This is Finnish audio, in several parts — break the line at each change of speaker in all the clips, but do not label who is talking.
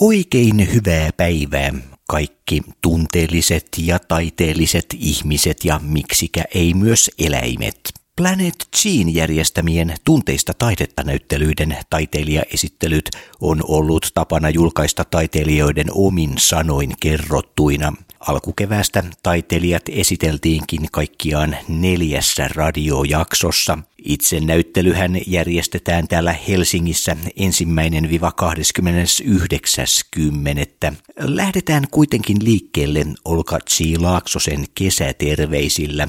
Oikein hyvää päivää kaikki tunteelliset ja taiteelliset ihmiset ja miksikä ei myös eläimet. Planet Gene järjestämien tunteista taidetta näyttelyiden taiteilijaesittelyt on ollut tapana julkaista taiteilijoiden omin sanoin kerrottuina. Alkukeväästä taiteilijat esiteltiinkin kaikkiaan neljässä radiojaksossa. Itse näyttelyhän järjestetään täällä Helsingissä ensimmäinen 29.10. Lähdetään kuitenkin liikkeelle Olka G. Laaksosen kesäterveisillä.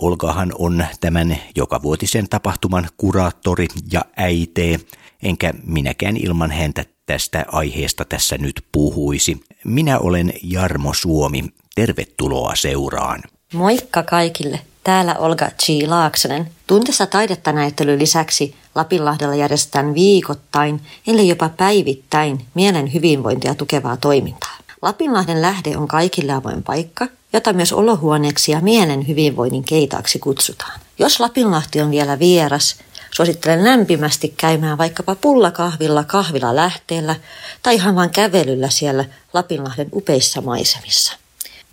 Olkahan on tämän jokavuotisen tapahtuman kuraattori ja äitee, enkä minäkään ilman häntä tästä aiheesta tässä nyt puhuisi. Minä olen Jarmo Suomi. Tervetuloa seuraan.
Moikka kaikille. Täällä Olga G. Laaksonen. Tuntessa taidetta näyttelyn lisäksi Lapinlahdella järjestetään viikoittain, ellei jopa päivittäin, mielen hyvinvointia tukevaa toimintaa. Lapinlahden lähde on kaikille avoin paikka, jota myös olohuoneeksi ja mielen hyvinvoinnin keitaaksi kutsutaan. Jos Lapinlahti on vielä vieras, suosittelen lämpimästi käymään vaikkapa pullakahvilla kahvilla lähteellä tai ihan vain kävelyllä siellä Lapinlahden upeissa maisemissa.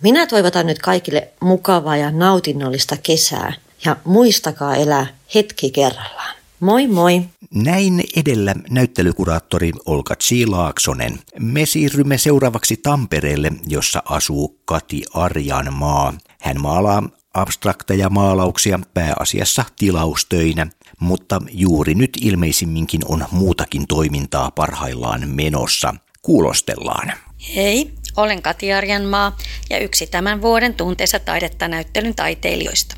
Minä toivotan nyt kaikille mukavaa ja nautinnollista kesää ja muistakaa elää hetki kerrallaan. Moi moi!
Näin edellä näyttelykuraattori Olka G. Laaksonen. Me siirrymme seuraavaksi Tampereelle, jossa asuu Kati Arjanmaa. Hän maalaa abstrakteja maalauksia pääasiassa tilaustöinä, mutta juuri nyt ilmeisimminkin on muutakin toimintaa parhaillaan menossa. Kuulostellaan.
Hei, olen Kati Arjanmaa ja yksi tämän vuoden tunteessa taidetta näyttelyn taiteilijoista.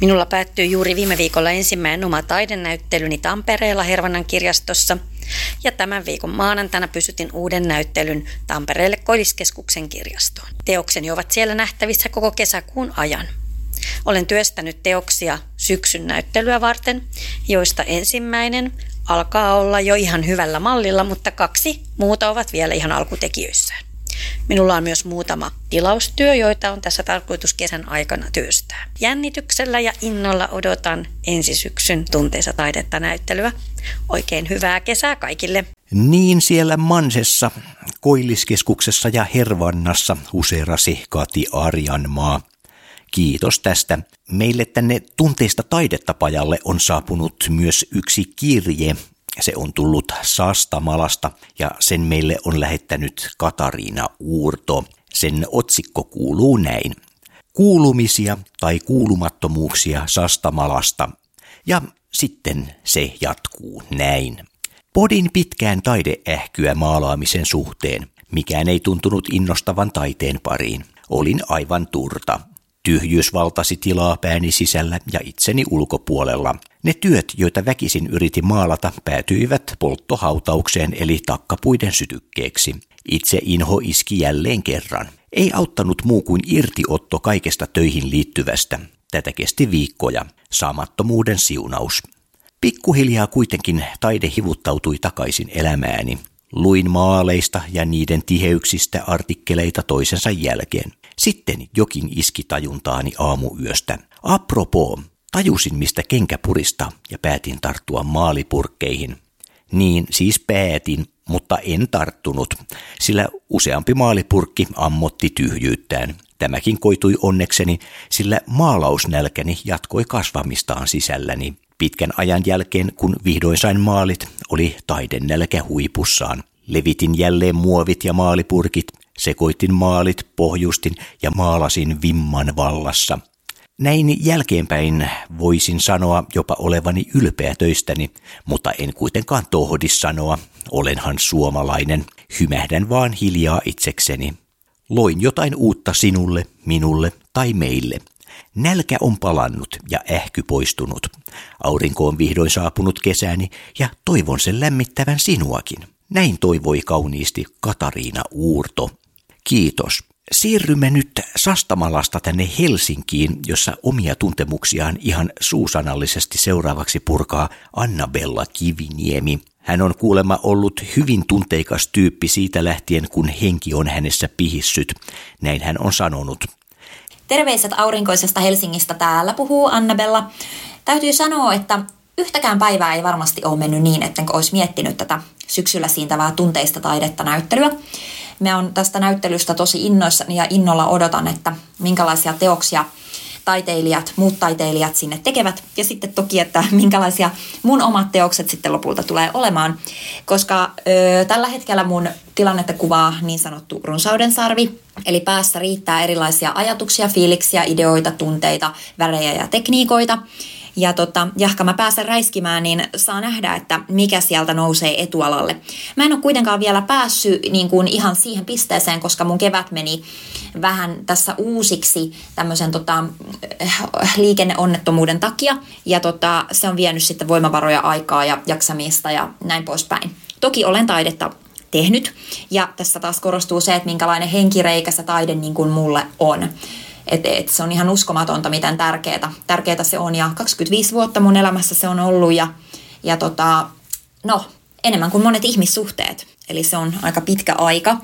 Minulla päättyi juuri viime viikolla ensimmäinen oma taidenäyttelyni Tampereella Hervannan kirjastossa ja tämän viikon maanantaina pysytin uuden näyttelyn Tampereelle Koilliskeskuksen kirjastoon. Teokseni ovat siellä nähtävissä koko kesäkuun ajan. Olen työstänyt teoksia syksyn näyttelyä varten, joista ensimmäinen alkaa olla jo ihan hyvällä mallilla, mutta kaksi muuta ovat vielä ihan alkutekijöissään. Minulla on myös muutama tilaustyö, joita on tässä tarkoitus kesän aikana työstää. Jännityksellä ja innolla odotan ensi syksyn tunteessa taidetta näyttelyä. Oikein hyvää kesää kaikille!
Niin siellä Mansessa, Koilliskeskuksessa ja Hervannassa huseerasi Kati Arjanmaa. Kiitos tästä. Meille tänne tunteista taidetta pajalle on saapunut myös yksi kirje, se on tullut Sastamalasta ja sen meille on lähettänyt Katariina Uurto. Sen otsikko kuuluu näin. Kuulumisia tai kuulumattomuuksia Sastamalasta. Ja sitten se jatkuu näin. Podin pitkään taideähkyä maalaamisen suhteen. Mikään ei tuntunut innostavan taiteen pariin. Olin aivan turta. Tyhjyys valtasi tilaa pääni sisällä ja itseni ulkopuolella. Ne työt, joita väkisin yritin maalata, päätyivät polttohautaukseen eli takkapuiden sytykkeeksi. Itse inho iski jälleen kerran. Ei auttanut muu kuin irtiotto kaikesta töihin liittyvästä. Tätä kesti viikkoja. Saamattomuuden siunaus. Pikkuhiljaa kuitenkin taide hivuttautui takaisin elämääni. Luin maaleista ja niiden tiheyksistä artikkeleita toisensa jälkeen. Sitten jokin iski tajuntaani aamuyöstä. Apropos, tajusin mistä kenkä purista ja päätin tarttua maalipurkkeihin. Niin siis päätin, mutta en tarttunut, sillä useampi maalipurkki ammotti tyhjyyttään. Tämäkin koitui onnekseni, sillä maalausnälkäni jatkoi kasvamistaan sisälläni. Pitkän ajan jälkeen, kun vihdoin sain maalit, oli taidennälkä huipussaan. Levitin jälleen muovit ja maalipurkit, sekoitin maalit, pohjustin ja maalasin vimman vallassa. Näin jälkeenpäin voisin sanoa jopa olevani ylpeä töistäni, mutta en kuitenkaan tohdi sanoa, olenhan suomalainen, hymähdän vaan hiljaa itsekseni. Loin jotain uutta sinulle, minulle tai meille. Nälkä on palannut ja ähky poistunut. Aurinko on vihdoin saapunut kesäni ja toivon sen lämmittävän sinuakin. Näin toivoi kauniisti Katariina Uurto. Kiitos. Siirrymme nyt Sastamalasta tänne Helsinkiin, jossa omia tuntemuksiaan ihan suusanallisesti seuraavaksi purkaa Annabella Kiviniemi. Hän on kuulemma ollut hyvin tunteikas tyyppi siitä lähtien, kun henki on hänessä pihissyt. Näin hän on sanonut.
Terveiset aurinkoisesta Helsingistä täällä puhuu Annabella. Täytyy sanoa, että yhtäkään päivää ei varmasti ole mennyt niin, että olisi miettinyt tätä syksyllä siintävää tunteista taidetta näyttelyä. Me on tästä näyttelystä tosi innoissani ja innolla odotan, että minkälaisia teoksia taiteilijat, muut taiteilijat sinne tekevät. Ja sitten toki, että minkälaisia mun omat teokset sitten lopulta tulee olemaan. Koska ö, tällä hetkellä mun tilannetta kuvaa niin sanottu runsauden sarvi. Eli päässä riittää erilaisia ajatuksia, fiiliksiä, ideoita, tunteita, värejä ja tekniikoita ja tota, jahka mä pääsen räiskimään, niin saa nähdä, että mikä sieltä nousee etualalle. Mä en ole kuitenkaan vielä päässyt niin kuin ihan siihen pisteeseen, koska mun kevät meni vähän tässä uusiksi tämmöisen tota, liikenneonnettomuuden takia. Ja tota, se on vienyt sitten voimavaroja, aikaa ja jaksamista ja näin poispäin. Toki olen taidetta tehnyt. Ja tässä taas korostuu se, että minkälainen henkireikä se taide niin kuin mulle on. Et, et se on ihan uskomatonta, miten tärkeää, tärkeää se on. Ja 25 vuotta mun elämässä se on ollut ja, ja tota, no, enemmän kuin monet ihmissuhteet. Eli se on aika pitkä aika.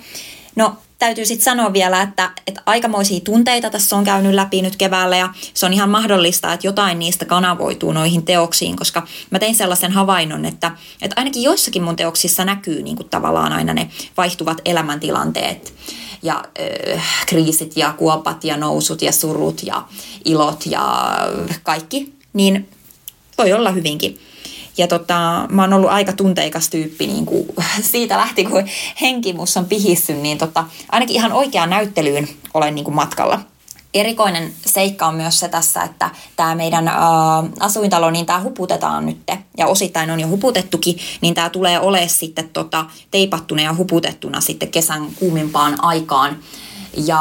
No, täytyy sitten sanoa vielä, että, että aikamoisia tunteita tässä on käynyt läpi nyt keväällä ja se on ihan mahdollista, että jotain niistä kanavoituu noihin teoksiin, koska mä tein sellaisen havainnon, että, että ainakin joissakin mun teoksissa näkyy niin kuin tavallaan aina ne vaihtuvat elämäntilanteet ja äh, kriisit ja kuopat ja nousut ja surut ja ilot ja kaikki, niin voi olla hyvinkin. Ja tota, mä oon ollut aika tunteikas tyyppi niin kuin siitä lähti, kun henki on pihissyt, niin tota, ainakin ihan oikeaan näyttelyyn olen niin kuin matkalla erikoinen seikka on myös se tässä, että tämä meidän ä, asuintalo, niin tämä huputetaan nyt, ja osittain on jo huputettukin, niin tämä tulee olemaan sitten tota, teipattuna ja huputettuna sitten kesän kuumimpaan aikaan. Ja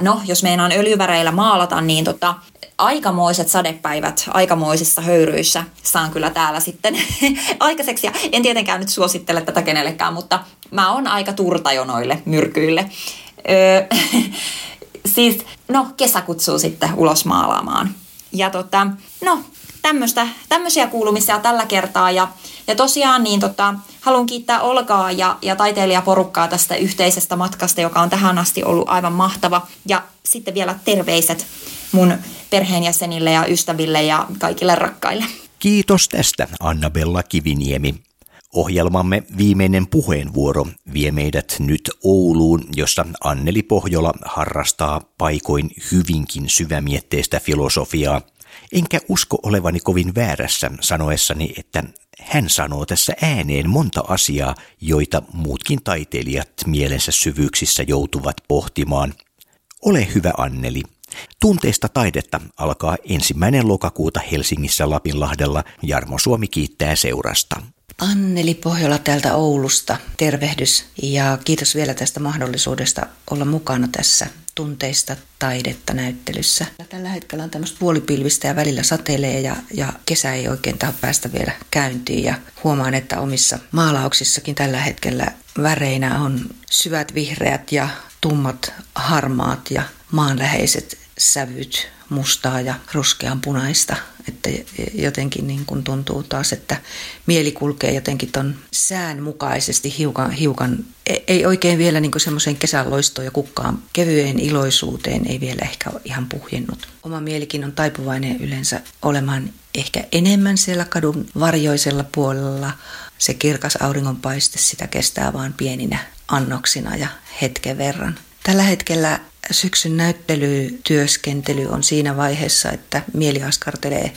no, jos meinaan öljyväreillä maalata, niin tota, aikamoiset sadepäivät aikamoisissa höyryissä saan kyllä täällä sitten aikaiseksi. Ja en tietenkään nyt suosittele tätä kenellekään, mutta mä oon aika turtajonoille myrkyille. Öö, siis, no, kesä kutsuu sitten ulos maalaamaan. Ja tota, no, tämmöisiä kuulumisia tällä kertaa. Ja, ja tosiaan niin tota, haluan kiittää Olkaa ja, ja taiteilijaporukkaa tästä yhteisestä matkasta, joka on tähän asti ollut aivan mahtava. Ja sitten vielä terveiset mun perheenjäsenille ja ystäville ja kaikille rakkaille.
Kiitos tästä, Annabella Kiviniemi. Ohjelmamme viimeinen puheenvuoro vie meidät nyt Ouluun, jossa Anneli Pohjola harrastaa paikoin hyvinkin syvämietteistä filosofiaa. Enkä usko olevani kovin väärässä sanoessani, että hän sanoo tässä ääneen monta asiaa, joita muutkin taiteilijat mielensä syvyyksissä joutuvat pohtimaan. Ole hyvä Anneli, Tunteista taidetta alkaa ensimmäinen lokakuuta Helsingissä Lapinlahdella. Jarmo Suomi kiittää seurasta.
Anneli Pohjola täältä Oulusta, tervehdys. Ja kiitos vielä tästä mahdollisuudesta olla mukana tässä tunteista taidetta näyttelyssä. Tällä hetkellä on tämmöistä puolipilvistä ja välillä satelee ja, ja kesä ei oikein taho päästä vielä käyntiin. Ja huomaan, että omissa maalauksissakin tällä hetkellä väreinä on syvät vihreät ja tummat harmaat ja maanläheiset sävyt, mustaa ja ruskean punaista. Että jotenkin niin kuin tuntuu taas, että mieli kulkee jotenkin ton sään mukaisesti hiukan, hiukan e, ei oikein vielä niin semmoiseen kesän loistoon ja kukkaan kevyeen iloisuuteen ei vielä ehkä ihan puhjennut. Oma mielikin on taipuvainen yleensä olemaan ehkä enemmän siellä kadun varjoisella puolella. Se kirkas auringonpaiste sitä kestää vain pieninä annoksina ja hetken verran. Tällä hetkellä syksyn näyttelytyöskentely on siinä vaiheessa, että mieli askartelee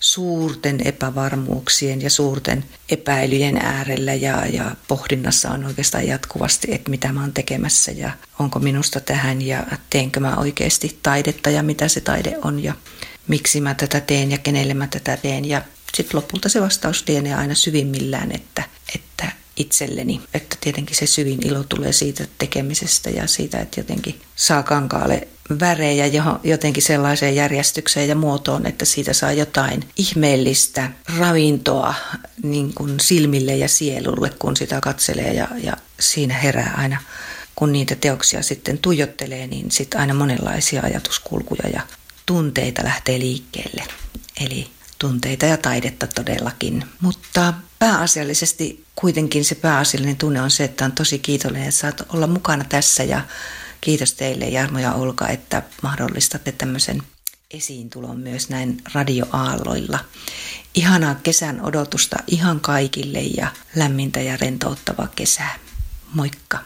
suurten epävarmuuksien ja suurten epäilyjen äärellä ja, ja pohdinnassa on oikeastaan jatkuvasti, että mitä mä oon tekemässä ja onko minusta tähän ja teenkö mä oikeasti taidetta ja mitä se taide on ja miksi mä tätä teen ja kenelle mä tätä teen. Ja sitten lopulta se vastaus lienee aina syvimmillään, että, itselleni. Että tietenkin se syvin ilo tulee siitä tekemisestä ja siitä, että jotenkin saa kankaalle värejä jotenkin sellaiseen järjestykseen ja muotoon, että siitä saa jotain ihmeellistä ravintoa niin kuin silmille ja sielulle, kun sitä katselee ja, ja siinä herää aina kun niitä teoksia sitten tuijottelee, niin sitten aina monenlaisia ajatuskulkuja ja tunteita lähtee liikkeelle. Eli tunteita ja taidetta todellakin. Mutta pääasiallisesti kuitenkin se pääasiallinen tunne on se, että on tosi kiitollinen, että saat olla mukana tässä ja kiitos teille Jarmo ja Olka, että mahdollistatte tämmöisen esiintulon myös näin radioaalloilla. Ihanaa kesän odotusta ihan kaikille ja lämmintä ja rentouttavaa kesää. Moikka!